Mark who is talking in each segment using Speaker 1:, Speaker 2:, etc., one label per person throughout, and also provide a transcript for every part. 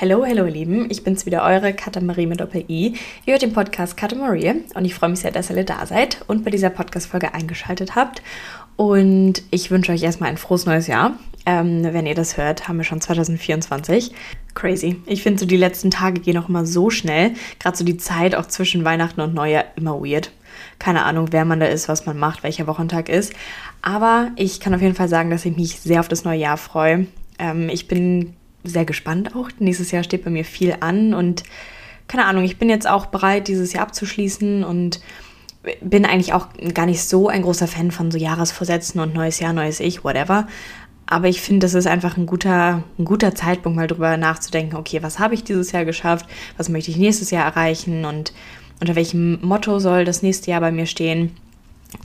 Speaker 1: Hallo, hallo ihr Lieben, ich bin's wieder, eure Katamarie mit Doppel-I. Ihr hört den Podcast Katamarie und ich freue mich sehr, dass ihr alle da seid und bei dieser Podcast-Folge eingeschaltet habt. Und ich wünsche euch erstmal ein frohes neues Jahr. Ähm, wenn ihr das hört, haben wir schon 2024. Crazy. Ich finde so die letzten Tage gehen auch immer so schnell. Gerade so die Zeit auch zwischen Weihnachten und Neujahr immer weird. Keine Ahnung, wer man da ist, was man macht, welcher Wochentag ist. Aber ich kann auf jeden Fall sagen, dass ich mich sehr auf das neue Jahr freue. Ähm, ich bin sehr gespannt auch. Nächstes Jahr steht bei mir viel an und keine Ahnung, ich bin jetzt auch bereit, dieses Jahr abzuschließen und bin eigentlich auch gar nicht so ein großer Fan von so Jahresvorsätzen und neues Jahr, neues Ich, whatever. Aber ich finde, das ist einfach ein guter, ein guter Zeitpunkt, mal drüber nachzudenken, okay, was habe ich dieses Jahr geschafft, was möchte ich nächstes Jahr erreichen und unter welchem Motto soll das nächste Jahr bei mir stehen.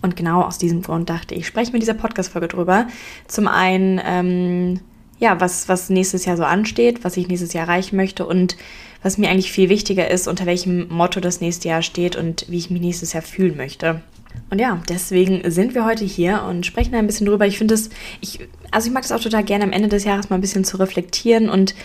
Speaker 1: Und genau aus diesem Grund dachte ich, spreche mit dieser Podcast-Folge drüber. Zum einen, ähm, ja, was, was nächstes Jahr so ansteht, was ich nächstes Jahr erreichen möchte und was mir eigentlich viel wichtiger ist, unter welchem Motto das nächste Jahr steht und wie ich mich nächstes Jahr fühlen möchte. Und ja, deswegen sind wir heute hier und sprechen ein bisschen drüber. Ich finde es, ich, also ich mag es auch total gerne am Ende des Jahres mal ein bisschen zu reflektieren und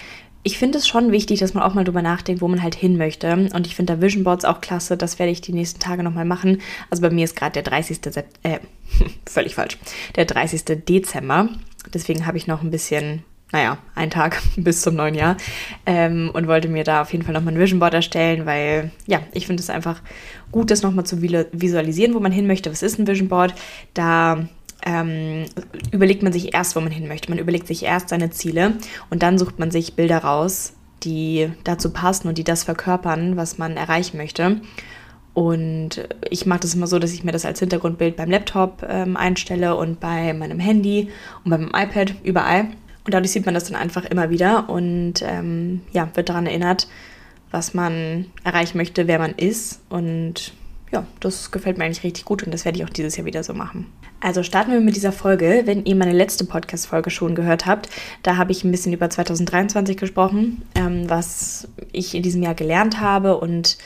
Speaker 1: ich finde es schon wichtig, dass man auch mal drüber nachdenkt, wo man halt hin möchte. Und ich finde da Vision Boards auch klasse. Das werde ich die nächsten Tage nochmal machen. Also bei mir ist gerade der 30. Sept äh, völlig falsch. Der 30. Dezember. Deswegen habe ich noch ein bisschen, naja, einen Tag bis zum neuen Jahr ähm, und wollte mir da auf jeden Fall nochmal ein Vision Board erstellen, weil ja, ich finde es einfach gut, das nochmal zu visualisieren, wo man hin möchte. Was ist ein Vision Board? Da ähm, überlegt man sich erst, wo man hin möchte. Man überlegt sich erst seine Ziele und dann sucht man sich Bilder raus, die dazu passen und die das verkörpern, was man erreichen möchte. Und ich mache das immer so, dass ich mir das als Hintergrundbild beim Laptop ähm, einstelle und bei meinem Handy und beim iPad überall. Und dadurch sieht man das dann einfach immer wieder und ähm, ja, wird daran erinnert, was man erreichen möchte, wer man ist. Und ja, das gefällt mir eigentlich richtig gut und das werde ich auch dieses Jahr wieder so machen. Also starten wir mit dieser Folge. Wenn ihr meine letzte Podcast-Folge schon gehört habt, da habe ich ein bisschen über 2023 gesprochen, ähm, was ich in diesem Jahr gelernt habe und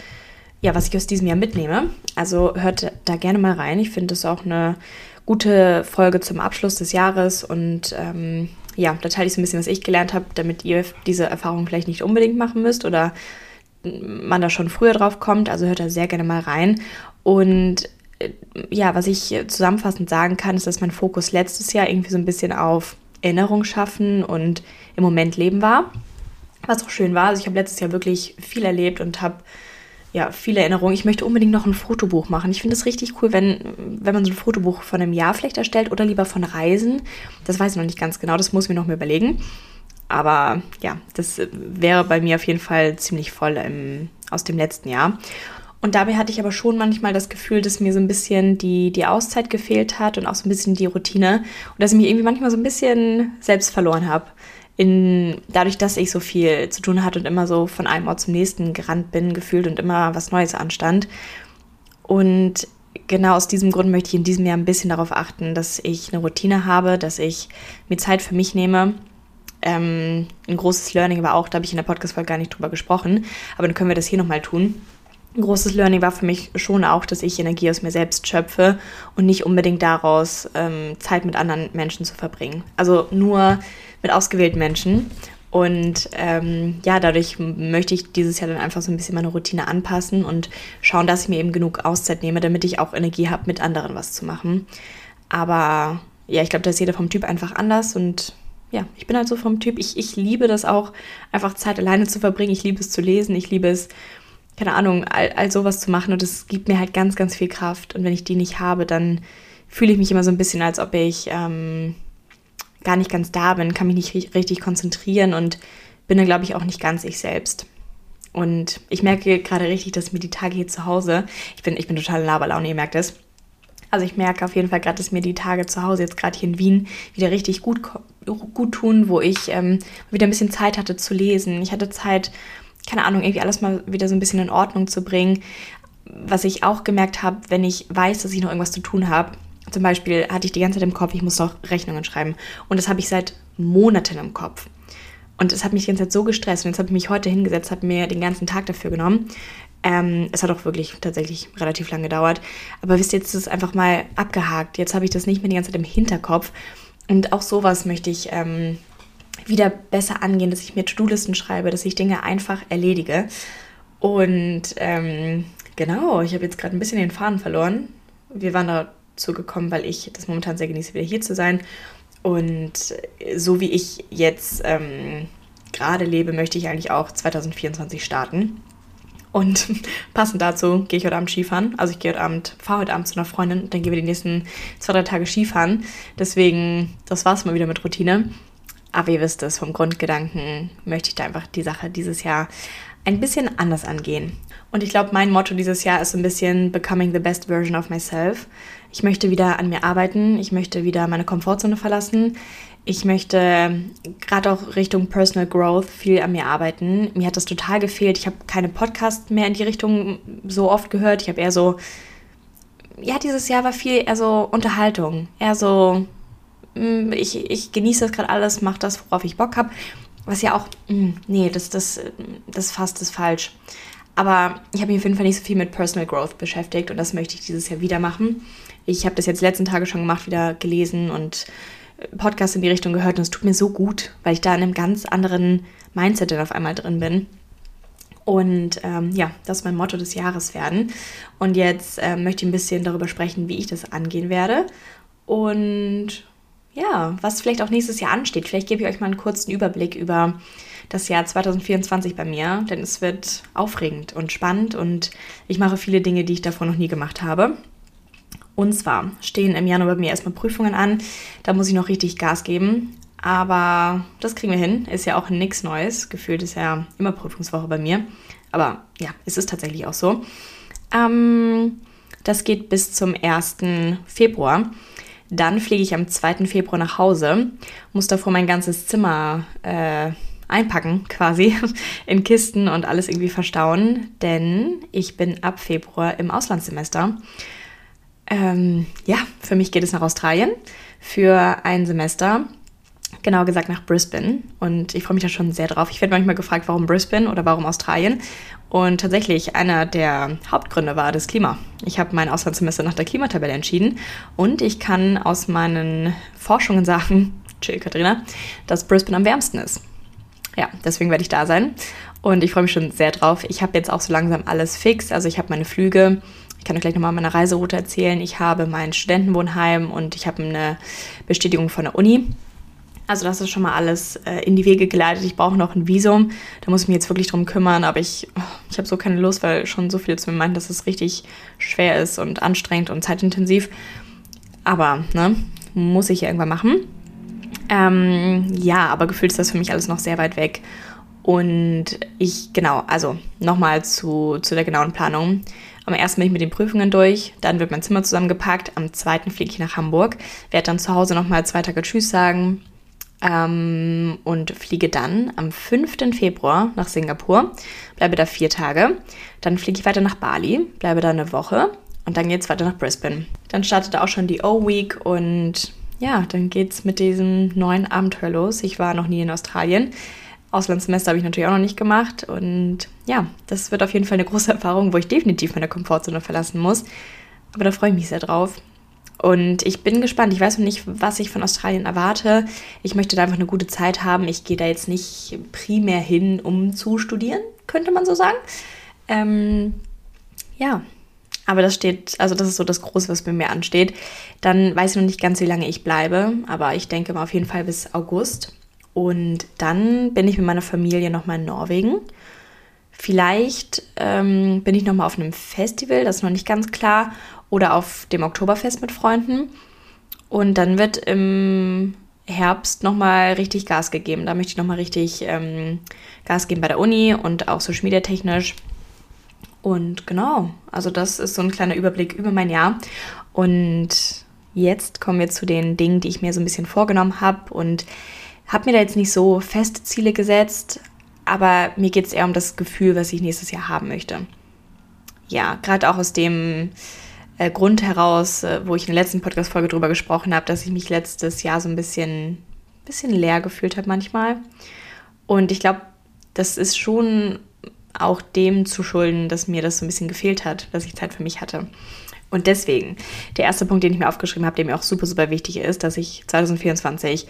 Speaker 1: ja, was ich aus diesem Jahr mitnehme. Also hört da gerne mal rein. Ich finde das auch eine gute Folge zum Abschluss des Jahres und ähm, ja, da teile ich so ein bisschen, was ich gelernt habe, damit ihr diese Erfahrung vielleicht nicht unbedingt machen müsst oder man da schon früher drauf kommt. Also hört da sehr gerne mal rein. Und äh, ja, was ich zusammenfassend sagen kann, ist, dass mein Fokus letztes Jahr irgendwie so ein bisschen auf Erinnerung schaffen und im Moment leben war. Was auch schön war. Also ich habe letztes Jahr wirklich viel erlebt und habe ja, viele Erinnerungen. Ich möchte unbedingt noch ein Fotobuch machen. Ich finde es richtig cool, wenn, wenn man so ein Fotobuch von einem Jahr vielleicht erstellt oder lieber von Reisen. Das weiß ich noch nicht ganz genau, das muss ich mir noch mal überlegen. Aber ja, das wäre bei mir auf jeden Fall ziemlich voll im, aus dem letzten Jahr. Und dabei hatte ich aber schon manchmal das Gefühl, dass mir so ein bisschen die, die Auszeit gefehlt hat und auch so ein bisschen die Routine. Und dass ich mich irgendwie manchmal so ein bisschen selbst verloren habe in, dadurch, dass ich so viel zu tun hatte und immer so von einem Ort zum nächsten gerannt bin, gefühlt und immer was Neues anstand. Und genau aus diesem Grund möchte ich in diesem Jahr ein bisschen darauf achten, dass ich eine Routine habe, dass ich mir Zeit für mich nehme. Ähm, ein großes Learning war auch, da habe ich in der Podcast-Folge gar nicht drüber gesprochen, aber dann können wir das hier nochmal tun. Ein großes Learning war für mich schon auch, dass ich Energie aus mir selbst schöpfe und nicht unbedingt daraus ähm, Zeit mit anderen Menschen zu verbringen. Also nur mit ausgewählten Menschen. Und ähm, ja, dadurch möchte ich dieses Jahr dann einfach so ein bisschen meine Routine anpassen und schauen, dass ich mir eben genug Auszeit nehme, damit ich auch Energie habe, mit anderen was zu machen. Aber ja, ich glaube, da ist jeder vom Typ einfach anders und ja, ich bin halt so vom Typ. Ich, ich liebe das auch, einfach Zeit alleine zu verbringen. Ich liebe es zu lesen. Ich liebe es, keine Ahnung, all, all sowas zu machen. Und es gibt mir halt ganz, ganz viel Kraft. Und wenn ich die nicht habe, dann fühle ich mich immer so ein bisschen, als ob ich ähm, gar nicht ganz da bin, kann mich nicht richtig konzentrieren und bin dann, glaube ich, auch nicht ganz ich selbst. Und ich merke gerade richtig, dass mir die Tage hier zu Hause, ich bin, ich bin total in Laberlaune, ihr merkt es. Also ich merke auf jeden Fall gerade, dass mir die Tage zu Hause, jetzt gerade hier in Wien, wieder richtig gut, gut tun, wo ich ähm, wieder ein bisschen Zeit hatte zu lesen. Ich hatte Zeit, keine Ahnung, irgendwie alles mal wieder so ein bisschen in Ordnung zu bringen. Was ich auch gemerkt habe, wenn ich weiß, dass ich noch irgendwas zu tun habe, zum Beispiel hatte ich die ganze Zeit im Kopf, ich muss noch Rechnungen schreiben. Und das habe ich seit Monaten im Kopf. Und es hat mich die ganze Zeit so gestresst. Und jetzt habe ich mich heute hingesetzt, habe mir den ganzen Tag dafür genommen. Ähm, es hat auch wirklich tatsächlich relativ lang gedauert. Aber wisst ihr, jetzt ist es einfach mal abgehakt. Jetzt habe ich das nicht mehr die ganze Zeit im Hinterkopf. Und auch sowas möchte ich ähm, wieder besser angehen, dass ich mir To-Do-Listen schreibe, dass ich Dinge einfach erledige. Und ähm, genau, ich habe jetzt gerade ein bisschen den Faden verloren. Wir waren dazu gekommen, weil ich das momentan sehr genieße, wieder hier zu sein. Und so wie ich jetzt ähm, gerade lebe, möchte ich eigentlich auch 2024 starten. Und passend dazu gehe ich heute Abend Skifahren. Also ich gehe heute Abend, fahre heute Abend zu einer Freundin und dann gehen wir die nächsten zwei, drei Tage Skifahren. Deswegen, das war es mal wieder mit Routine. Aber ihr wisst es, vom Grundgedanken möchte ich da einfach die Sache dieses Jahr ein bisschen anders angehen. Und ich glaube, mein Motto dieses Jahr ist ein bisschen Becoming the best version of myself. Ich möchte wieder an mir arbeiten, ich möchte wieder meine Komfortzone verlassen. Ich möchte gerade auch Richtung Personal Growth viel an mir arbeiten. Mir hat das total gefehlt. Ich habe keine Podcasts mehr in die Richtung so oft gehört. Ich habe eher so, ja, dieses Jahr war viel eher so Unterhaltung. Eher so, mm, ich, ich genieße das gerade alles, mache das, worauf ich Bock habe. Was ja auch, mm, nee, das, das, das fasst ist falsch. Aber ich habe mich auf jeden Fall nicht so viel mit Personal Growth beschäftigt und das möchte ich dieses Jahr wieder machen. Ich habe das jetzt letzten Tage schon gemacht, wieder gelesen und Podcast in die Richtung gehört und es tut mir so gut, weil ich da in einem ganz anderen Mindset dann auf einmal drin bin. Und ähm, ja, das ist mein Motto des Jahres werden. Und jetzt ähm, möchte ich ein bisschen darüber sprechen, wie ich das angehen werde. Und ja, was vielleicht auch nächstes Jahr ansteht. Vielleicht gebe ich euch mal einen kurzen Überblick über das Jahr 2024 bei mir, denn es wird aufregend und spannend und ich mache viele Dinge, die ich davor noch nie gemacht habe. Und zwar stehen im Januar bei mir erstmal Prüfungen an. Da muss ich noch richtig Gas geben. Aber das kriegen wir hin. Ist ja auch nichts Neues. Gefühlt ist ja immer Prüfungswoche bei mir. Aber ja, es ist tatsächlich auch so. Ähm, das geht bis zum 1. Februar. Dann fliege ich am 2. Februar nach Hause, muss davor mein ganzes Zimmer äh, einpacken, quasi, in Kisten und alles irgendwie verstauen, denn ich bin ab Februar im Auslandssemester. Ähm, ja, für mich geht es nach Australien für ein Semester. Genauer gesagt nach Brisbane. Und ich freue mich da schon sehr drauf. Ich werde manchmal gefragt, warum Brisbane oder warum Australien. Und tatsächlich, einer der Hauptgründe war das Klima. Ich habe mein Auslandssemester nach der Klimatabelle entschieden. Und ich kann aus meinen Forschungen sagen, chill Katrina, dass Brisbane am wärmsten ist. Ja, deswegen werde ich da sein. Und ich freue mich schon sehr drauf. Ich habe jetzt auch so langsam alles fix. Also ich habe meine Flüge ich kann euch gleich nochmal meine Reiseroute erzählen. Ich habe mein Studentenwohnheim und ich habe eine Bestätigung von der Uni. Also das ist schon mal alles äh, in die Wege geleitet. Ich brauche noch ein Visum. Da muss ich mich jetzt wirklich drum kümmern. Aber ich, oh, ich habe so keine Lust, weil schon so viele zu mir meinen, dass es richtig schwer ist und anstrengend und zeitintensiv. Aber, ne, muss ich ja irgendwann machen. Ähm, ja, aber gefühlt ist das für mich alles noch sehr weit weg. Und ich, genau, also nochmal zu, zu der genauen Planung. Am ersten bin ich mit den Prüfungen durch, dann wird mein Zimmer zusammengepackt, am zweiten fliege ich nach Hamburg, werde dann zu Hause nochmal zwei Tage Tschüss sagen ähm, und fliege dann am 5. Februar nach Singapur, bleibe da vier Tage, dann fliege ich weiter nach Bali, bleibe da eine Woche und dann geht es weiter nach Brisbane. Dann startet auch schon die O-Week und ja, dann geht es mit diesem neuen Abenteuer los. Ich war noch nie in Australien. Auslandssemester habe ich natürlich auch noch nicht gemacht. Und ja, das wird auf jeden Fall eine große Erfahrung, wo ich definitiv meine Komfortzone verlassen muss. Aber da freue ich mich sehr drauf. Und ich bin gespannt. Ich weiß noch nicht, was ich von Australien erwarte. Ich möchte da einfach eine gute Zeit haben. Ich gehe da jetzt nicht primär hin, um zu studieren, könnte man so sagen. Ähm, ja, aber das steht, also das ist so das Große, was bei mir ansteht. Dann weiß ich noch nicht ganz, wie lange ich bleibe, aber ich denke mal auf jeden Fall bis August. Und dann bin ich mit meiner Familie nochmal in Norwegen. Vielleicht ähm, bin ich nochmal auf einem Festival, das ist noch nicht ganz klar, oder auf dem Oktoberfest mit Freunden. Und dann wird im Herbst nochmal richtig Gas gegeben. Da möchte ich nochmal richtig ähm, Gas geben bei der Uni und auch social media technisch. Und genau, also das ist so ein kleiner Überblick über mein Jahr. Und jetzt kommen wir zu den Dingen, die ich mir so ein bisschen vorgenommen habe. Und habe mir da jetzt nicht so feste Ziele gesetzt, aber mir geht es eher um das Gefühl, was ich nächstes Jahr haben möchte. Ja, gerade auch aus dem äh, Grund heraus, äh, wo ich in der letzten Podcast-Folge drüber gesprochen habe, dass ich mich letztes Jahr so ein bisschen, bisschen leer gefühlt habe manchmal. Und ich glaube, das ist schon auch dem zu schulden, dass mir das so ein bisschen gefehlt hat, dass ich Zeit für mich hatte. Und deswegen, der erste Punkt, den ich mir aufgeschrieben habe, der mir auch super, super wichtig ist, dass ich 2024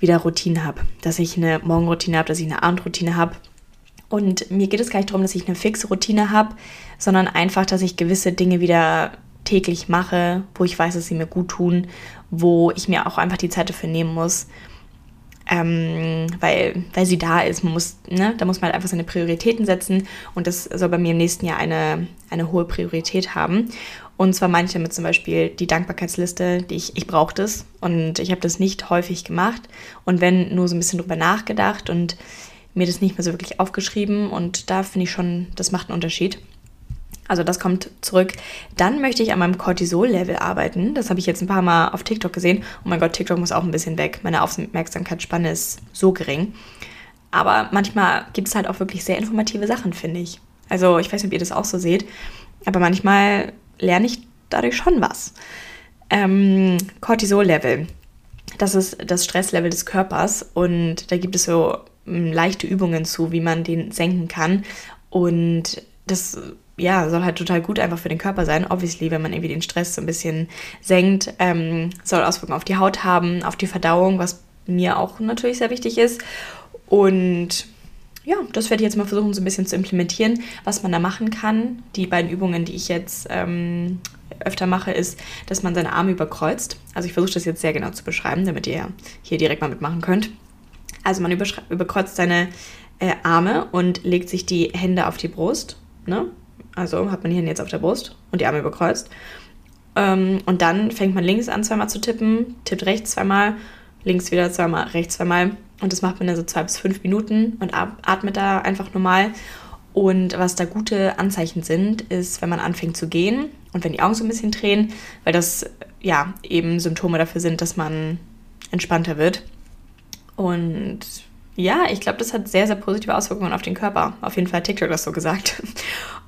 Speaker 1: wieder Routine habe. Dass ich eine Morgenroutine habe, dass ich eine Abendroutine habe. Und mir geht es gar nicht darum, dass ich eine fixe Routine habe, sondern einfach, dass ich gewisse Dinge wieder täglich mache, wo ich weiß, dass sie mir gut tun, wo ich mir auch einfach die Zeit dafür nehmen muss, ähm, weil, weil sie da ist. Man muss, ne, da muss man halt einfach seine Prioritäten setzen und das soll bei mir im nächsten Jahr eine, eine hohe Priorität haben. Und zwar manche mit zum Beispiel die Dankbarkeitsliste, die ich, ich brauche das und ich habe das nicht häufig gemacht und wenn nur so ein bisschen drüber nachgedacht und mir das nicht mehr so wirklich aufgeschrieben und da finde ich schon, das macht einen Unterschied. Also das kommt zurück. Dann möchte ich an meinem Cortisol-Level arbeiten. Das habe ich jetzt ein paar Mal auf TikTok gesehen. Oh mein Gott, TikTok muss auch ein bisschen weg. Meine Aufmerksamkeitsspanne ist so gering. Aber manchmal gibt es halt auch wirklich sehr informative Sachen, finde ich. Also ich weiß nicht, ob ihr das auch so seht. Aber manchmal lerne ich dadurch schon was. Ähm, Cortisol-Level. Das ist das Stresslevel des Körpers und da gibt es so ähm, leichte Übungen zu, wie man den senken kann. Und das ja, soll halt total gut einfach für den Körper sein. Obviously, wenn man irgendwie den Stress so ein bisschen senkt, ähm, soll Auswirkungen auf die Haut haben, auf die Verdauung, was mir auch natürlich sehr wichtig ist. Und ja, das werde ich jetzt mal versuchen, so ein bisschen zu implementieren, was man da machen kann. Die beiden Übungen, die ich jetzt ähm, öfter mache, ist, dass man seine Arme überkreuzt. Also ich versuche das jetzt sehr genau zu beschreiben, damit ihr hier direkt mal mitmachen könnt. Also man überkreuzt seine äh, Arme und legt sich die Hände auf die Brust. Ne? Also hat man die Hände jetzt auf der Brust und die Arme überkreuzt. Ähm, und dann fängt man links an, zweimal zu tippen, tippt rechts zweimal, links wieder zweimal, rechts zweimal und das macht man dann so zwei bis fünf Minuten und atmet da einfach normal. Und was da gute Anzeichen sind, ist, wenn man anfängt zu gehen und wenn die Augen so ein bisschen drehen, weil das ja eben Symptome dafür sind, dass man entspannter wird. Und ja, ich glaube, das hat sehr, sehr positive Auswirkungen auf den Körper. Auf jeden Fall hat TikTok das so gesagt.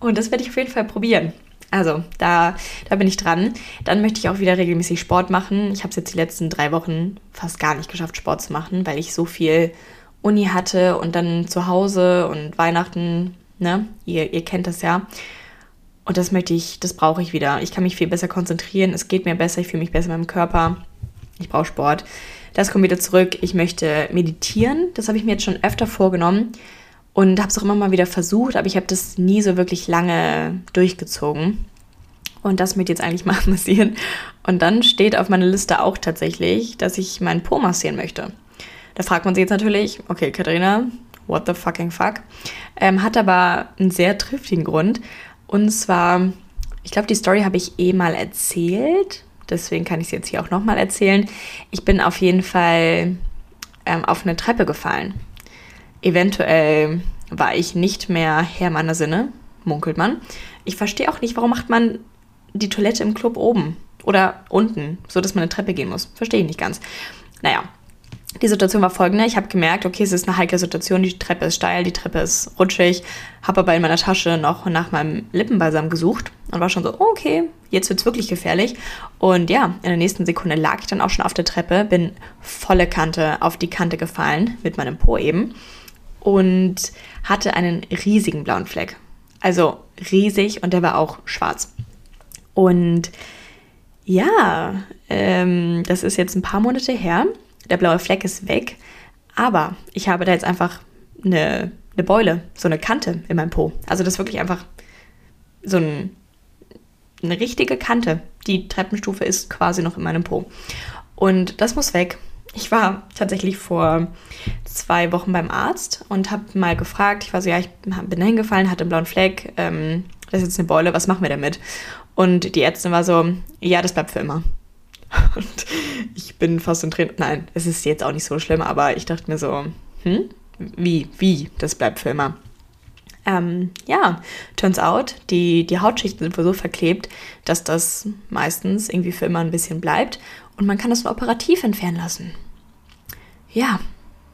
Speaker 1: Und das werde ich auf jeden Fall probieren. Also, da, da bin ich dran. Dann möchte ich auch wieder regelmäßig Sport machen. Ich habe es jetzt die letzten drei Wochen fast gar nicht geschafft, Sport zu machen, weil ich so viel Uni hatte und dann zu Hause und Weihnachten, ne? Ihr, ihr kennt das ja. Und das möchte ich, das brauche ich wieder. Ich kann mich viel besser konzentrieren, es geht mir besser, ich fühle mich besser in meinem Körper. Ich brauche Sport. Das kommt wieder zurück. Ich möchte meditieren. Das habe ich mir jetzt schon öfter vorgenommen und habe es auch immer mal wieder versucht, aber ich habe das nie so wirklich lange durchgezogen. Und das möchte ich jetzt eigentlich mal massieren. Und dann steht auf meiner Liste auch tatsächlich, dass ich meinen Po massieren möchte. Da fragt man sich jetzt natürlich, okay, Katharina, what the fucking fuck? Ähm, hat aber einen sehr triftigen Grund. Und zwar, ich glaube, die Story habe ich eh mal erzählt. Deswegen kann ich es jetzt hier auch nochmal erzählen. Ich bin auf jeden Fall ähm, auf eine Treppe gefallen Eventuell war ich nicht mehr Herr meiner Sinne, munkelt man. Ich verstehe auch nicht, warum macht man die Toilette im Club oben oder unten, so dass man eine Treppe gehen muss. Verstehe ich nicht ganz. Naja, die Situation war folgende. Ich habe gemerkt, okay, es ist eine heikle Situation. Die Treppe ist steil, die Treppe ist rutschig. Habe aber in meiner Tasche noch nach meinem Lippenbalsam gesucht und war schon so, okay, jetzt wird es wirklich gefährlich. Und ja, in der nächsten Sekunde lag ich dann auch schon auf der Treppe, bin volle Kante auf die Kante gefallen, mit meinem Po eben und hatte einen riesigen blauen Fleck. Also riesig und der war auch schwarz. Und ja, ähm, das ist jetzt ein paar Monate her. Der blaue Fleck ist weg, aber ich habe da jetzt einfach eine, eine Beule, so eine Kante in meinem Po. Also das ist wirklich einfach so ein, eine richtige Kante. Die Treppenstufe ist quasi noch in meinem Po. Und das muss weg. Ich war tatsächlich vor zwei Wochen beim Arzt und habe mal gefragt, ich war so, ja, ich bin hingefallen, hatte einen blauen Fleck, ähm, das ist jetzt eine Beule, was machen wir damit? Und die Ärztin war so, ja, das bleibt für immer. Und ich bin fast in Tränen. Nein, es ist jetzt auch nicht so schlimm, aber ich dachte mir so, hm, wie, wie, das bleibt für immer. Ähm, ja, turns out, die, die Hautschichten sind so verklebt, dass das meistens irgendwie für immer ein bisschen bleibt und man kann das operativ entfernen lassen. Ja,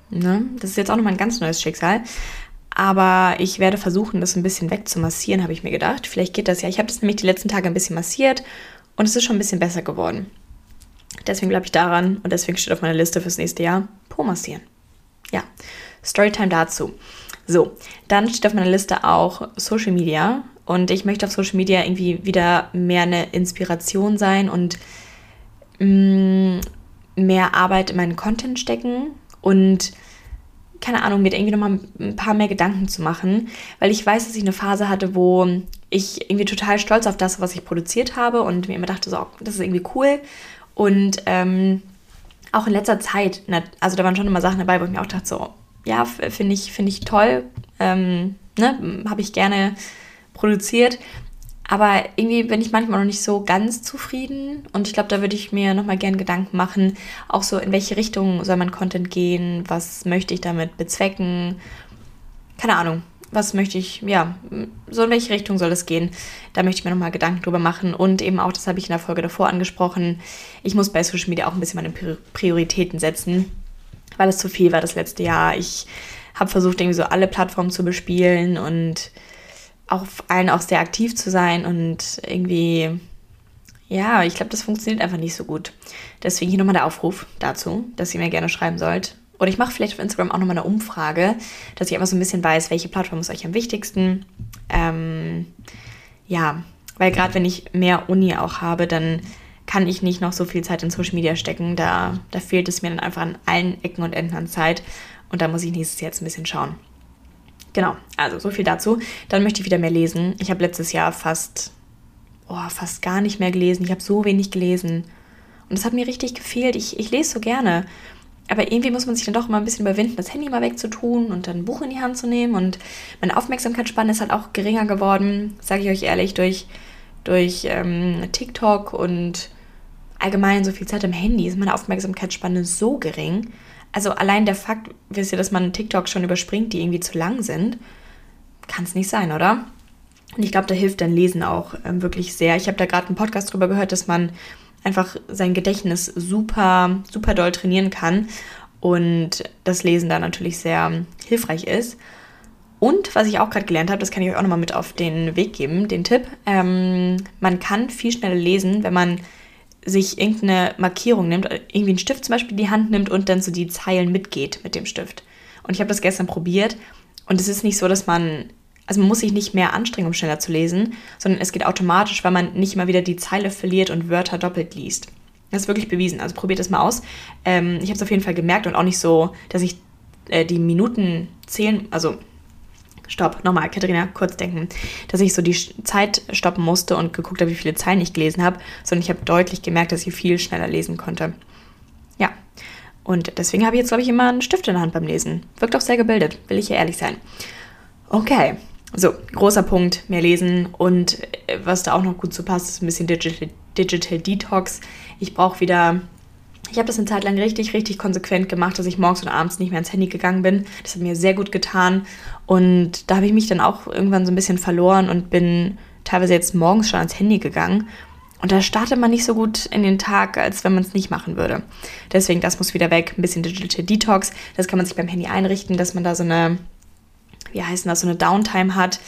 Speaker 1: ne? das ist jetzt auch nochmal ein ganz neues Schicksal. Aber ich werde versuchen, das ein bisschen wegzumassieren, habe ich mir gedacht. Vielleicht geht das ja. Ich habe das nämlich die letzten Tage ein bisschen massiert und es ist schon ein bisschen besser geworden. Deswegen glaube ich daran und deswegen steht auf meiner Liste fürs nächste Jahr Po massieren. Ja, Storytime dazu. So, dann steht auf meiner Liste auch Social Media und ich möchte auf Social Media irgendwie wieder mehr eine Inspiration sein und mh, mm, mehr Arbeit in meinen Content stecken und keine Ahnung, mir irgendwie nochmal ein paar mehr Gedanken zu machen, weil ich weiß, dass ich eine Phase hatte, wo ich irgendwie total stolz auf das, was ich produziert habe und mir immer dachte, so, das ist irgendwie cool. Und ähm, auch in letzter Zeit, also da waren schon immer Sachen dabei, wo ich mir auch dachte, so, ja, finde ich, find ich toll, ähm, ne, habe ich gerne produziert. Aber irgendwie bin ich manchmal noch nicht so ganz zufrieden. Und ich glaube, da würde ich mir nochmal gerne Gedanken machen, auch so in welche Richtung soll mein Content gehen, was möchte ich damit bezwecken, keine Ahnung, was möchte ich, ja, so in welche Richtung soll es gehen, da möchte ich mir nochmal Gedanken drüber machen und eben auch, das habe ich in der Folge davor angesprochen, ich muss bei Social Media auch ein bisschen meine Prioritäten setzen, weil es zu viel war das letzte Jahr. Ich habe versucht, irgendwie so alle Plattformen zu bespielen und auf allen auch sehr aktiv zu sein und irgendwie, ja, ich glaube, das funktioniert einfach nicht so gut. Deswegen hier nochmal der Aufruf dazu, dass ihr mir gerne schreiben sollt. Oder ich mache vielleicht auf Instagram auch nochmal eine Umfrage, dass ich einfach so ein bisschen weiß, welche Plattform ist euch am wichtigsten. Ähm, ja, weil gerade wenn ich mehr Uni auch habe, dann kann ich nicht noch so viel Zeit in Social Media stecken. Da, da fehlt es mir dann einfach an allen Ecken und Enden an Zeit. Und da muss ich nächstes Jahr jetzt ein bisschen schauen. Genau, also so viel dazu. Dann möchte ich wieder mehr lesen. Ich habe letztes Jahr fast, oh, fast gar nicht mehr gelesen. Ich habe so wenig gelesen. Und das hat mir richtig gefehlt. Ich, ich lese so gerne. Aber irgendwie muss man sich dann doch immer ein bisschen überwinden, das Handy mal wegzutun und dann ein Buch in die Hand zu nehmen. Und meine Aufmerksamkeitsspanne ist halt auch geringer geworden, sage ich euch ehrlich, durch, durch ähm, TikTok und allgemein so viel Zeit am Handy ist meine Aufmerksamkeitsspanne so gering, also allein der Fakt, wisst ihr, dass man TikTok schon überspringt, die irgendwie zu lang sind, kann es nicht sein, oder? Und ich glaube, da hilft dann Lesen auch ähm, wirklich sehr. Ich habe da gerade einen Podcast drüber gehört, dass man einfach sein Gedächtnis super, super doll trainieren kann und das Lesen da natürlich sehr hilfreich ist. Und was ich auch gerade gelernt habe, das kann ich euch auch nochmal mit auf den Weg geben, den Tipp. Ähm, man kann viel schneller lesen, wenn man sich irgendeine Markierung nimmt, irgendwie einen Stift zum Beispiel in die Hand nimmt und dann so die Zeilen mitgeht mit dem Stift. Und ich habe das gestern probiert und es ist nicht so, dass man, also man muss sich nicht mehr anstrengen, um schneller zu lesen, sondern es geht automatisch, weil man nicht immer wieder die Zeile verliert und Wörter doppelt liest. Das ist wirklich bewiesen, also probiert das mal aus. Ähm, ich habe es auf jeden Fall gemerkt und auch nicht so, dass ich äh, die Minuten zählen, also Stopp, nochmal, Katharina, kurz denken, dass ich so die Zeit stoppen musste und geguckt habe, wie viele Zeilen ich gelesen habe, sondern ich habe deutlich gemerkt, dass ich viel schneller lesen konnte. Ja, und deswegen habe ich jetzt, glaube ich, immer einen Stift in der Hand beim Lesen. Wirkt auch sehr gebildet, will ich hier ehrlich sein. Okay, so, großer Punkt, mehr lesen und äh, was da auch noch gut zu passt, ist ein bisschen Digital, Digital Detox. Ich brauche wieder ich habe das eine Zeit lang richtig, richtig konsequent gemacht, dass ich morgens und abends nicht mehr ans Handy gegangen bin. Das hat mir sehr gut getan. Und da habe ich mich dann auch irgendwann so ein bisschen verloren und bin teilweise jetzt morgens schon ans Handy gegangen. Und da startet man nicht so gut in den Tag, als wenn man es nicht machen würde. Deswegen, das muss wieder weg. Ein bisschen Digital Detox. Das kann man sich beim Handy einrichten, dass man da so eine, wie heißt das, so eine Downtime hat.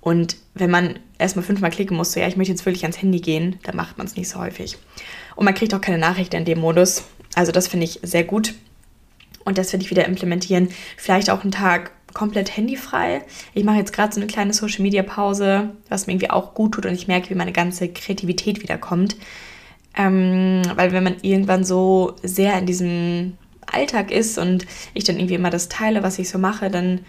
Speaker 1: Und wenn man erstmal fünfmal klicken muss, so ja, ich möchte jetzt wirklich ans Handy gehen, dann macht man es nicht so häufig. Und man kriegt auch keine Nachrichten in dem Modus. Also das finde ich sehr gut. Und das werde ich wieder implementieren. Vielleicht auch einen Tag komplett handyfrei. Ich mache jetzt gerade so eine kleine Social Media Pause, was mir irgendwie auch gut tut und ich merke, wie meine ganze Kreativität wiederkommt. Ähm, weil wenn man irgendwann so sehr in diesem Alltag ist und ich dann irgendwie immer das teile, was ich so mache, dann,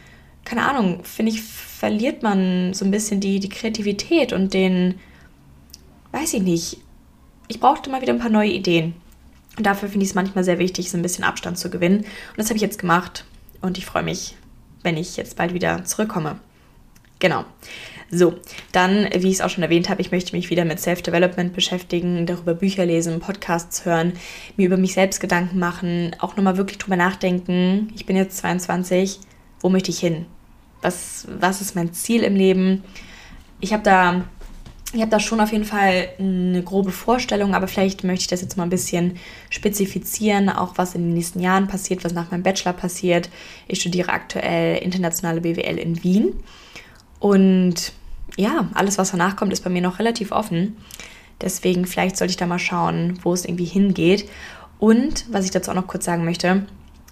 Speaker 1: keine Ahnung, finde ich, verliert man so ein bisschen die, die Kreativität und den, weiß ich nicht, ich brauchte mal wieder ein paar neue Ideen. Und dafür finde ich es manchmal sehr wichtig, so ein bisschen Abstand zu gewinnen. Und das habe ich jetzt gemacht. Und ich freue mich, wenn ich jetzt bald wieder zurückkomme. Genau. So, dann, wie ich es auch schon erwähnt habe, ich möchte mich wieder mit Self-Development beschäftigen, darüber Bücher lesen, Podcasts hören, mir über mich selbst Gedanken machen, auch nochmal wirklich drüber nachdenken. Ich bin jetzt 22, wo möchte ich hin? Was, was ist mein Ziel im Leben? Ich habe da habe da schon auf jeden Fall eine grobe Vorstellung, aber vielleicht möchte ich das jetzt mal ein bisschen spezifizieren, auch was in den nächsten Jahren passiert, was nach meinem Bachelor passiert. Ich studiere aktuell internationale BWL in Wien und ja, alles, was danach kommt, ist bei mir noch relativ offen. Deswegen vielleicht sollte ich da mal schauen, wo es irgendwie hingeht. Und was ich dazu auch noch kurz sagen möchte,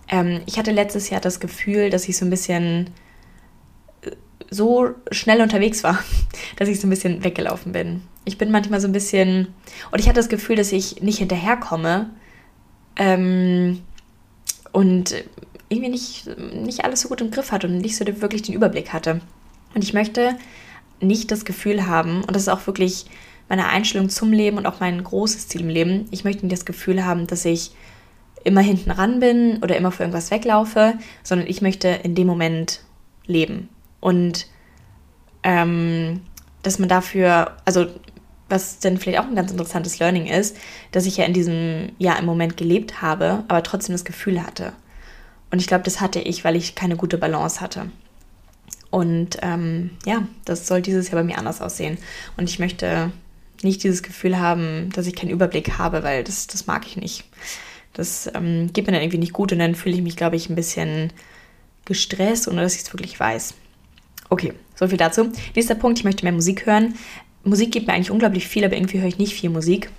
Speaker 1: ähm, ich hatte letztes Jahr das Gefühl, dass ich so ein bisschen so schnell unterwegs war, dass ich so ein bisschen weggelaufen bin. Ich bin manchmal so ein bisschen, und ich hatte das Gefühl, dass ich nicht hinterherkomme. Ähm, und irgendwie nicht, nicht alles so gut im Griff hatte und nicht so wirklich den Überblick hatte. Und ich möchte nicht das Gefühl haben, und das ist auch wirklich meine Einstellung zum Leben und auch mein großes Ziel im Leben, ich möchte nicht das Gefühl haben, dass ich immer hinten ran bin oder immer vor irgendwas weglaufe, sondern ich möchte in dem Moment leben. Und ähm, dass man dafür, also was dann vielleicht auch ein ganz interessantes Learning ist, dass ich ja in diesem Jahr im Moment gelebt habe, aber trotzdem das Gefühl hatte. Und ich glaube, das hatte ich, weil ich keine gute Balance hatte. Und ähm, ja, das soll dieses Jahr bei mir anders aussehen. Und ich möchte nicht dieses Gefühl haben, dass ich keinen Überblick habe, weil das, das mag ich nicht. Das ähm, geht mir dann irgendwie nicht gut und dann fühle ich mich, glaube ich, ein bisschen gestresst, ohne dass ich es wirklich weiß. Okay, so viel dazu. Nächster Punkt, ich möchte mehr Musik hören. Musik gibt mir eigentlich unglaublich viel, aber irgendwie höre ich nicht viel Musik.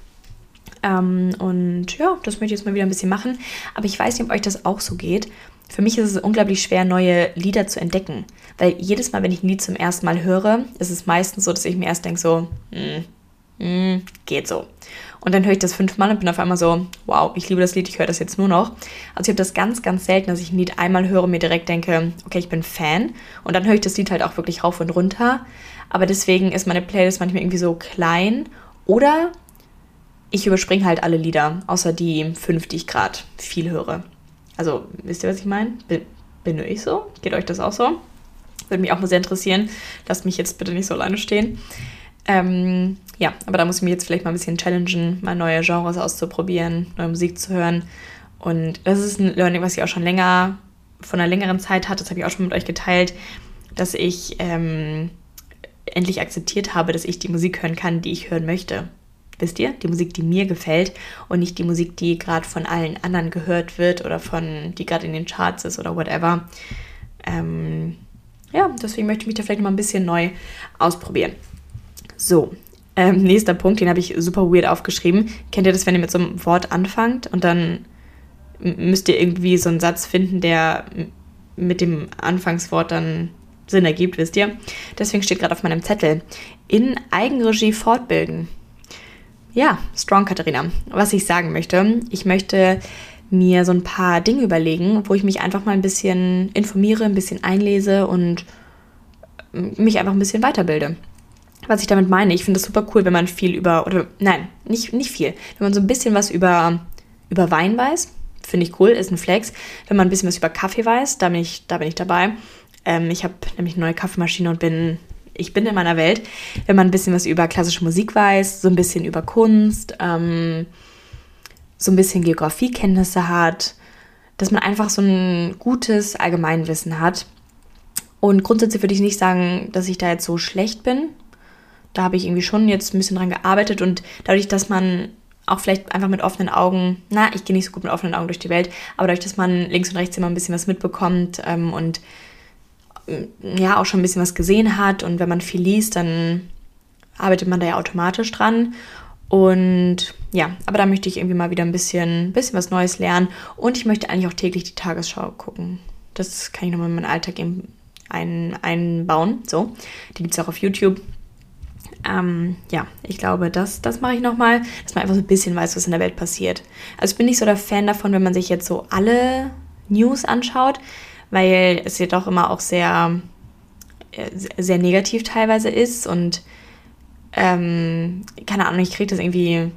Speaker 1: Ähm, und ja, das möchte ich jetzt mal wieder ein bisschen machen. Aber ich weiß nicht, ob euch das auch so geht. Für mich ist es unglaublich schwer, neue Lieder zu entdecken. Weil jedes Mal, wenn ich ein Lied zum ersten Mal höre, ist es meistens so, dass ich mir erst denke, so, hm, hm, geht so. Und dann höre ich das fünfmal und bin auf einmal so, wow, ich liebe das Lied, ich höre das jetzt nur noch. Also ich habe das ganz, ganz selten, dass ich ein Lied einmal höre und mir direkt denke, okay, ich bin Fan. Und dann höre ich das Lied halt auch wirklich rauf und runter. Aber deswegen ist meine Playlist manchmal irgendwie so klein. Oder ich überspringe halt alle Lieder, außer die fünf, die ich gerade viel höre. Also, wisst ihr, was ich meine? Bin, nur ich so? Geht euch das auch so? Würde mich auch mal sehr interessieren. Lasst mich jetzt bitte nicht so alleine stehen. Ähm, ja, aber da muss ich mich jetzt vielleicht mal ein bisschen challengen, mal neue Genres auszuprobieren, neue Musik zu hören. Und das ist ein Learning, was ich auch schon länger, von einer längeren Zeit hatte, das habe ich auch schon mit euch geteilt, dass ich ähm, endlich akzeptiert habe, dass ich die Musik hören kann, die ich hören möchte. Wisst ihr? Die Musik, die mir gefällt und nicht die Musik, die gerade von allen anderen gehört wird oder von, die gerade in den Charts ist oder whatever. Ähm, ja, deswegen möchte ich mich da vielleicht mal ein bisschen neu ausprobieren. So, ähm, nächster Punkt, den habe ich super weird aufgeschrieben. Kennt ihr das, wenn ihr mit so einem Wort anfangt und dann müsst ihr irgendwie so einen Satz finden, der mit dem Anfangswort dann Sinn ergibt, wisst ihr? Deswegen steht gerade auf meinem Zettel. In Eigenregie fortbilden. Ja, strong, Katharina. Was ich sagen möchte, ich möchte mir so ein paar Dinge überlegen, wo ich mich einfach mal ein bisschen informiere, ein bisschen einlese und mich einfach ein bisschen weiterbilde was ich damit meine, ich finde es super cool, wenn man viel über, oder nein, nicht, nicht viel, wenn man so ein bisschen was über, über Wein weiß, finde ich cool, ist ein Flex. Wenn man ein bisschen was über Kaffee weiß, da bin ich, da bin ich dabei. Ähm, ich habe nämlich eine neue Kaffeemaschine und bin, ich bin in meiner Welt. Wenn man ein bisschen was über klassische Musik weiß, so ein bisschen über Kunst, ähm, so ein bisschen Geografiekenntnisse hat, dass man einfach so ein gutes Allgemeinwissen hat. Und grundsätzlich würde ich nicht sagen, dass ich da jetzt so schlecht bin da habe ich irgendwie schon jetzt ein bisschen dran gearbeitet und dadurch, dass man auch vielleicht einfach mit offenen Augen, na, ich gehe nicht so gut mit offenen Augen durch die Welt, aber dadurch, dass man links und rechts immer ein bisschen was mitbekommt ähm, und äh, ja auch schon ein bisschen was gesehen hat und wenn man viel liest, dann arbeitet man da ja automatisch dran. Und ja, aber da möchte ich irgendwie mal wieder ein bisschen, bisschen was Neues lernen und ich möchte eigentlich auch täglich die Tagesschau gucken. Das kann ich nochmal in meinen Alltag ein, einbauen. So, die gibt es auch auf YouTube. Ähm, ja, ich glaube, das, das mache ich nochmal, dass man einfach so ein bisschen weiß, was in der Welt passiert. Also ich bin nicht so der Fan davon, wenn man sich jetzt so alle News anschaut, weil es ja doch immer auch sehr, äh, sehr negativ teilweise ist und ähm, keine Ahnung, ich kriege das irgendwie.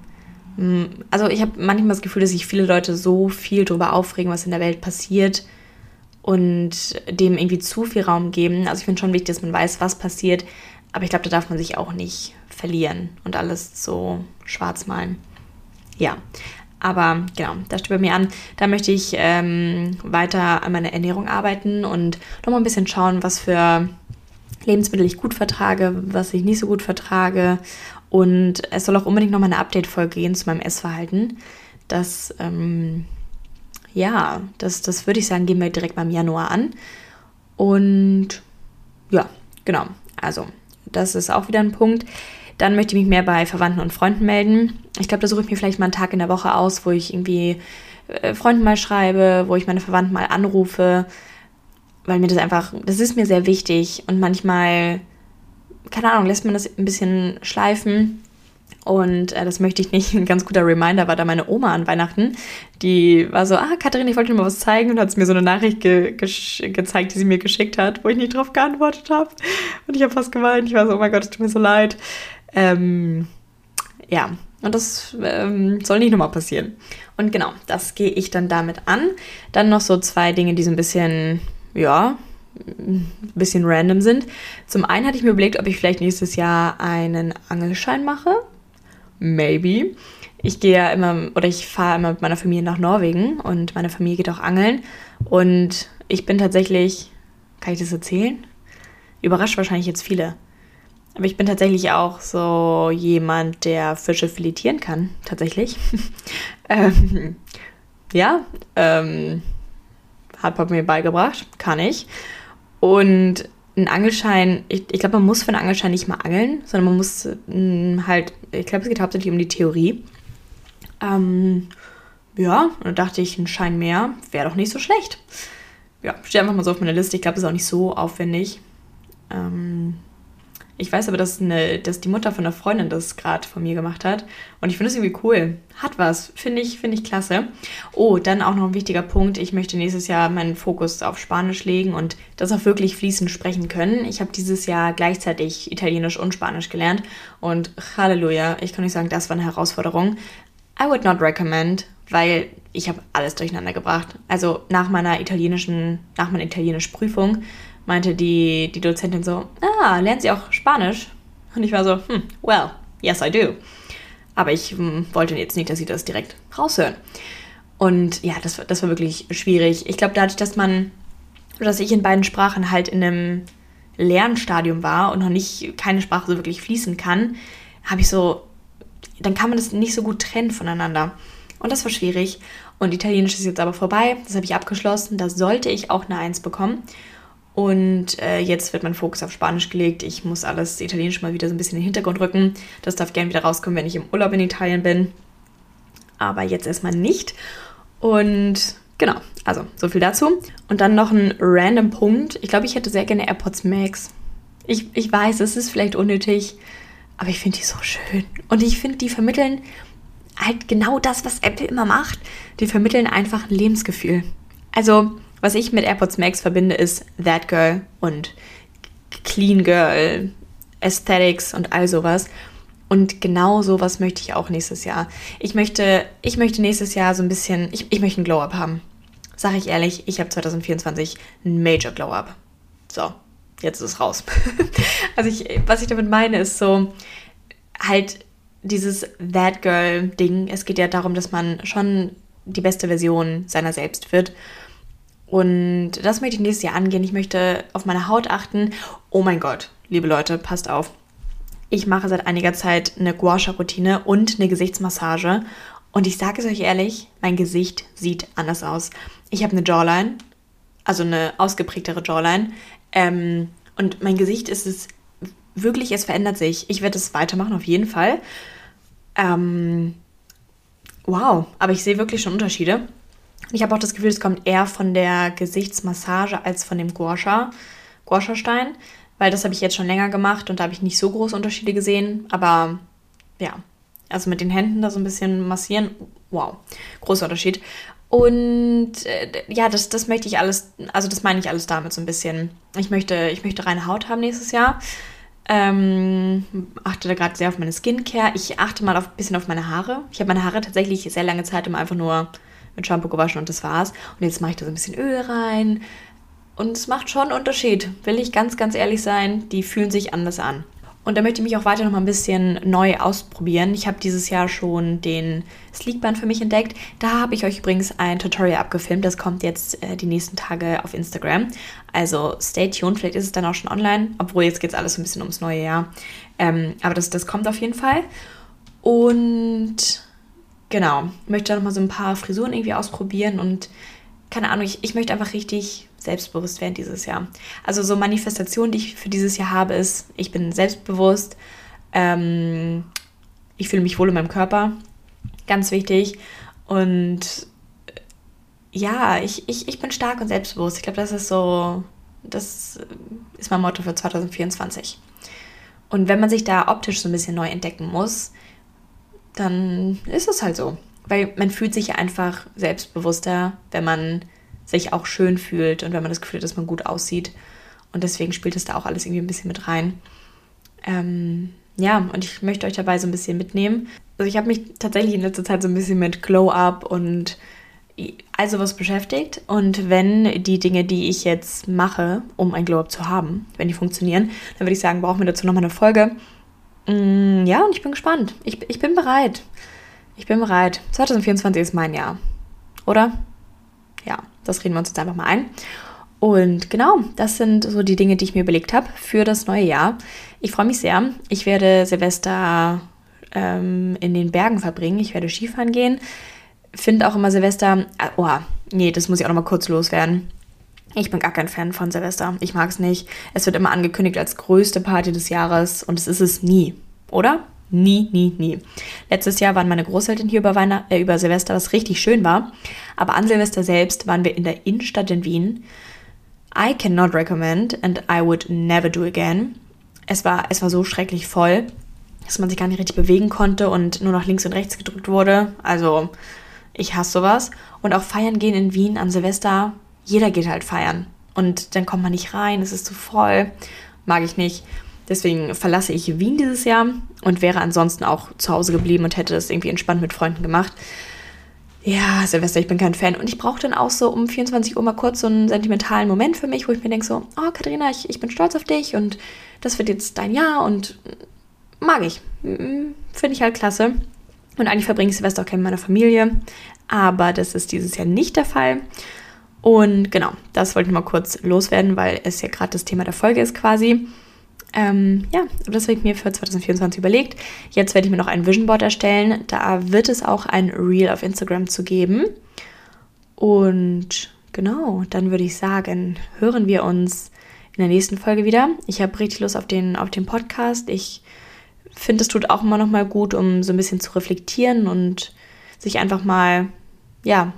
Speaker 1: Mm, also ich habe manchmal das Gefühl, dass sich viele Leute so viel darüber aufregen, was in der Welt passiert und dem irgendwie zu viel Raum geben. Also ich finde schon wichtig, dass man weiß, was passiert, aber ich glaube, da darf man sich auch nicht verlieren und alles so schwarz malen. Ja, aber genau, das steht bei mir an. Da möchte ich ähm, weiter an meiner Ernährung arbeiten und nochmal ein bisschen schauen, was für Lebensmittel ich gut vertrage, was ich nicht so gut vertrage. Und es soll auch unbedingt nochmal eine Update-Folge gehen zu meinem Essverhalten. Das, ähm, ja, das, das würde ich sagen, gehen wir direkt mal im Januar an. Und ja, genau. Also das ist auch wieder ein Punkt. Dann möchte ich mich mehr bei Verwandten und Freunden melden. Ich glaube, da suche ich mir vielleicht mal einen Tag in der Woche aus, wo ich irgendwie äh, Freunden mal schreibe, wo ich meine Verwandten mal anrufe, weil mir das einfach, das ist mir sehr wichtig und manchmal, keine Ahnung, lässt man das ein bisschen schleifen Und äh, das möchte ich nicht. Ein ganz guter Reminder war da meine Oma an Weihnachten. Die war so, ah, Katharin, ich wollte dir mal was zeigen und hat mir so eine Nachricht ge ge gezeigt, die sie mir geschickt hat, wo ich nicht drauf geantwortet habe. Und ich habe fast geweint. Ich war so, oh mein Gott, es tut mir so leid. Ähm, ja, und das ähm, soll nicht nochmal passieren. Und genau, das gehe ich dann damit an. Dann noch so zwei Dinge, die so ein bisschen, ja, ein bisschen random sind. Zum einen hatte ich mir überlegt, ob ich vielleicht nächstes Jahr einen Angelschein mache. Maybe. Ich gehe ja immer, oder ich fahre immer mit meiner Familie nach Norwegen und meine Familie geht auch angeln. Und ich bin tatsächlich, kann ich das erzählen? Überrascht wahrscheinlich jetzt viele. Aber ich bin tatsächlich auch so jemand, der Fische filetieren kann, tatsächlich. ähm, ja, ähm, hat Papa mir beigebracht, kann ich. Und ein Angelschein, ich, ich glaube, man muss für einen Angelschein nicht mal angeln, sondern man muss mh, hm, halt, ich glaube, es geht hauptsächlich um die Theorie. Ähm, ja, und dann dachte ich, ein Schein mehr wäre doch nicht so schlecht. Ja, steht einfach mal so auf meiner Liste. Ich glaube, das ist auch nicht so aufwendig. Ähm, ich weiß aber, dass, eine, dass die Mutter von einer Freundin das gerade von mir gemacht hat. Und ich finde das irgendwie cool. Hat was. Finde ich, find ich klasse. Oh, dann auch noch ein wichtiger Punkt. Ich möchte nächstes Jahr meinen Fokus auf Spanisch legen und das auch wirklich fließend sprechen können. Ich habe dieses Jahr gleichzeitig Italienisch und Spanisch gelernt. Und Halleluja, ich kann nicht sagen, das war eine Herausforderung. I would not recommend, weil ich habe alles durcheinander gebracht. Also nach meiner italienischen, nach meiner italienischen Prüfung meinte die, die Dozentin so, ah, lernt sie auch Spanisch? Und ich war so, hm, well, yes I do. Aber ich hm, wollte jetzt nicht, dass sie das direkt raushören. Und ja, das, das war wirklich schwierig. Ich glaube, dadurch, dass man, dass ich in beiden Sprachen halt in einem Lernstadium war und noch nicht keine Sprache so wirklich fließen kann, habe ich so, dann kann man das nicht so gut trennen voneinander. Und das war schwierig. Und Italienisch ist jetzt aber vorbei. Das habe ich abgeschlossen. Da sollte ich auch eine Eins bekommen. Und äh, jetzt wird mein Fokus auf Spanisch gelegt. Ich muss alles Italienisch mal wieder so ein bisschen in den Hintergrund rücken. Das darf gerne wieder rauskommen, wenn ich im Urlaub in Italien bin. Aber jetzt erstmal nicht. Und genau, also so viel dazu. Und dann noch ein random Punkt. Ich glaube, ich hätte sehr gerne AirPods Max. Ich, ich weiß, es ist vielleicht unnötig, aber ich finde die so schön. Und ich finde, die vermitteln halt genau das, was Apple immer macht. Die vermitteln einfach ein Lebensgefühl. Also, was ich mit AirPods Max verbinde, ist That Girl und Clean Girl, Aesthetics und all sowas. Und genau sowas möchte ich auch nächstes Jahr. Ich möchte, ich möchte nächstes Jahr so ein bisschen, ich, ich möchte einen Glow-Up haben. Sag ich ehrlich, ich habe 2024 einen Major Glow-Up. So, jetzt ist es raus. also ich, was ich damit meine, ist so halt dieses That Girl-Ding. Es geht ja darum, dass man schon die beste Version seiner selbst wird. Und das möchte ich nächstes Jahr angehen. Ich möchte auf meine Haut achten. Oh mein Gott, liebe Leute, passt auf. Ich mache seit einiger Zeit eine Gua Sha-Routine und eine Gesichtsmassage. Und ich sage es euch ehrlich, mein Gesicht sieht anders aus. Ich habe eine Jawline, also eine ausgeprägtere Jawline. Ähm, und mein Gesicht ist es wirklich, es verändert sich. Ich werde es weitermachen, auf jeden Fall. Ähm, wow, aber ich sehe wirklich schon Unterschiede. Ich habe auch das Gefühl, es kommt eher von der Gesichtsmassage als von dem Guasha, Guasha-Stein, weil das habe ich jetzt schon länger gemacht und da habe ich nicht so große Unterschiede gesehen. Aber ja, also mit den Händen da so ein bisschen massieren, wow, großer Unterschied. Und äh, ja, das, das möchte ich alles, also das meine ich alles damit so ein bisschen. Ich möchte, ich möchte reine Haut haben nächstes Jahr. Ähm, achte da gerade sehr auf meine Skincare. Ich achte mal ein bisschen auf meine Haare. Ich habe meine Haare tatsächlich sehr lange Zeit immer einfach nur mit Shampoo gewaschen und das war's. Und jetzt mache ich da so ein bisschen Öl rein. Und es macht schon einen Unterschied, will ich ganz, ganz ehrlich sein. Die fühlen sich anders an. Und da möchte ich mich auch weiter noch mal ein bisschen neu ausprobieren. Ich habe dieses Jahr schon den Sleekband für mich entdeckt. Da habe ich euch übrigens ein Tutorial abgefilmt. Das kommt jetzt äh, die nächsten Tage auf Instagram. Also stay tuned. Vielleicht ist es dann auch schon online. Obwohl jetzt geht es alles so ein bisschen ums neue Jahr. Ähm, aber das, das kommt auf jeden Fall. Und genau, möchte da nochmal so ein paar Frisuren irgendwie ausprobieren und keine Ahnung, ich, ich möchte einfach richtig selbstbewusst werden dieses Jahr. Also so Manifestation, die ich für dieses Jahr habe, ist, ich bin selbstbewusst, ähm, ich fühle mich wohl in meinem Körper, ganz wichtig. Und äh, ja, ich, ich, ich bin stark und selbstbewusst. Ich glaube, das ist so, das ist mein Motto für 2024. Und wenn man sich da optisch so ein bisschen neu entdecken muss, dann ist es halt so. Weil man fühlt sich ja einfach selbstbewusster, wenn man sich auch schön fühlt und wenn man das Gefühl hat, dass man gut aussieht. Und deswegen spielt es da auch alles irgendwie ein bisschen mit rein. Ähm, ja, und ich möchte euch dabei so ein bisschen mitnehmen. Also ich habe mich tatsächlich in letzter Zeit so ein bisschen mit Glow-Up und also was beschäftigt. Und wenn die Dinge, die ich jetzt mache, um ein Glow-Up zu haben, wenn die funktionieren, dann würde ich sagen, brauchen wir dazu nochmal eine Folge. Mm, ja, und ich bin gespannt. Ich, ich bin bereit. Ich bin bereit. 2024 ist mein Jahr. Oder? Ja, das reden wir uns jetzt einfach mal ein. Und genau, das sind so die Dinge, die ich mir überlegt habe für das neue Jahr. Ich freue mich sehr. Ich werde Silvester ähm, in den Bergen verbringen. Ich werde Skifahren gehen. Finde auch immer Silvester. Oh, nee, das muss ich auch noch mal kurz loswerden. Ich bin gar kein Fan von Silvester. Ich mag es nicht. Es wird immer angekündigt als größte Party des Jahres und es ist es nie, oder? Nie, nie, nie. Letztes Jahr waren meine Großeltern hier über, Weihnacht, äh, über Silvester, was richtig schön war. Aber an Silvester selbst waren wir in der Innenstadt in Wien. I cannot recommend and I would never do again. Es war, es war so schrecklich voll, dass man sich gar nicht richtig bewegen konnte und nur noch links und rechts gedrückt wurde. Also, ich hasse sowas. Und auch feiern gehen in Wien an Silvester. Jeder geht halt feiern. Und dann kommt man nicht rein, es ist zu voll. Mag ich nicht. Deswegen verlasse ich Wien dieses Jahr und wäre ansonsten auch zu Hause geblieben und hätte das irgendwie entspannt mit Freunden gemacht. Ja, Silvester, ich bin kein Fan. Und ich brauche dann auch so um 24 Uhr mal kurz so einen sentimentalen Moment für mich, wo ich mir denke so, oh Katharina, ich, ich bin stolz auf dich und das wird jetzt dein Jahr und mag ich. Finde ich halt klasse. Und eigentlich verbringe ich Silvester auch gerne mit meiner Familie. Aber das ist dieses Jahr nicht der Fall. Und genau, das wollte ich mal kurz loswerden, weil es ja gerade das Thema der Folge ist quasi. Ähm, ja, das habe ich mir für 2024 überlegt. Jetzt werde ich mir noch ein Vision Board erstellen. Da wird es auch ein Reel auf Instagram zu geben. Und genau, dann würde ich sagen, hören wir uns in der nächsten Folge wieder. Ich habe richtig Lust auf den, auf den Podcast. Ich finde, es tut auch immer noch mal gut, um so ein bisschen zu reflektieren und sich einfach mal, ja,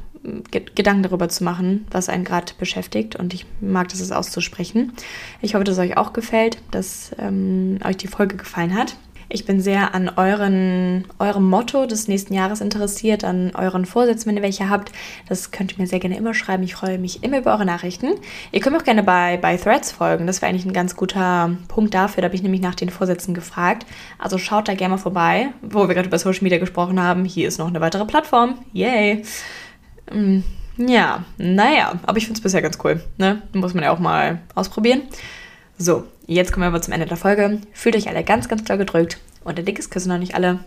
Speaker 1: Gedanken darüber zu machen, was einen gerade beschäftigt. Und ich mag das, es auszusprechen. Ich hoffe, dass es euch auch gefällt, dass ähm, euch die Folge gefallen hat. Ich bin sehr an euren, eurem Motto des nächsten Jahres interessiert, an euren Vorsätzen, wenn ihr welche habt. Das könnt ihr mir sehr gerne immer schreiben. Ich freue mich immer über eure Nachrichten. Ihr könnt mir auch gerne bei, bei Threads folgen. Das wäre eigentlich ein ganz guter Punkt dafür. Da habe ich nämlich nach den Vorsätzen gefragt. Also schaut da gerne mal vorbei. Wo wir gerade über Social Media gesprochen haben, hier ist noch eine weitere Plattform. Yay! Mm, ja, naja, aber ich finde es bisher ganz cool. Ne? Muss man ja auch mal ausprobieren. So, jetzt kommen wir aber zum Ende der Folge. Fühlt euch alle ganz, ganz doll gedrückt und ein dickes Küssen noch nicht alle.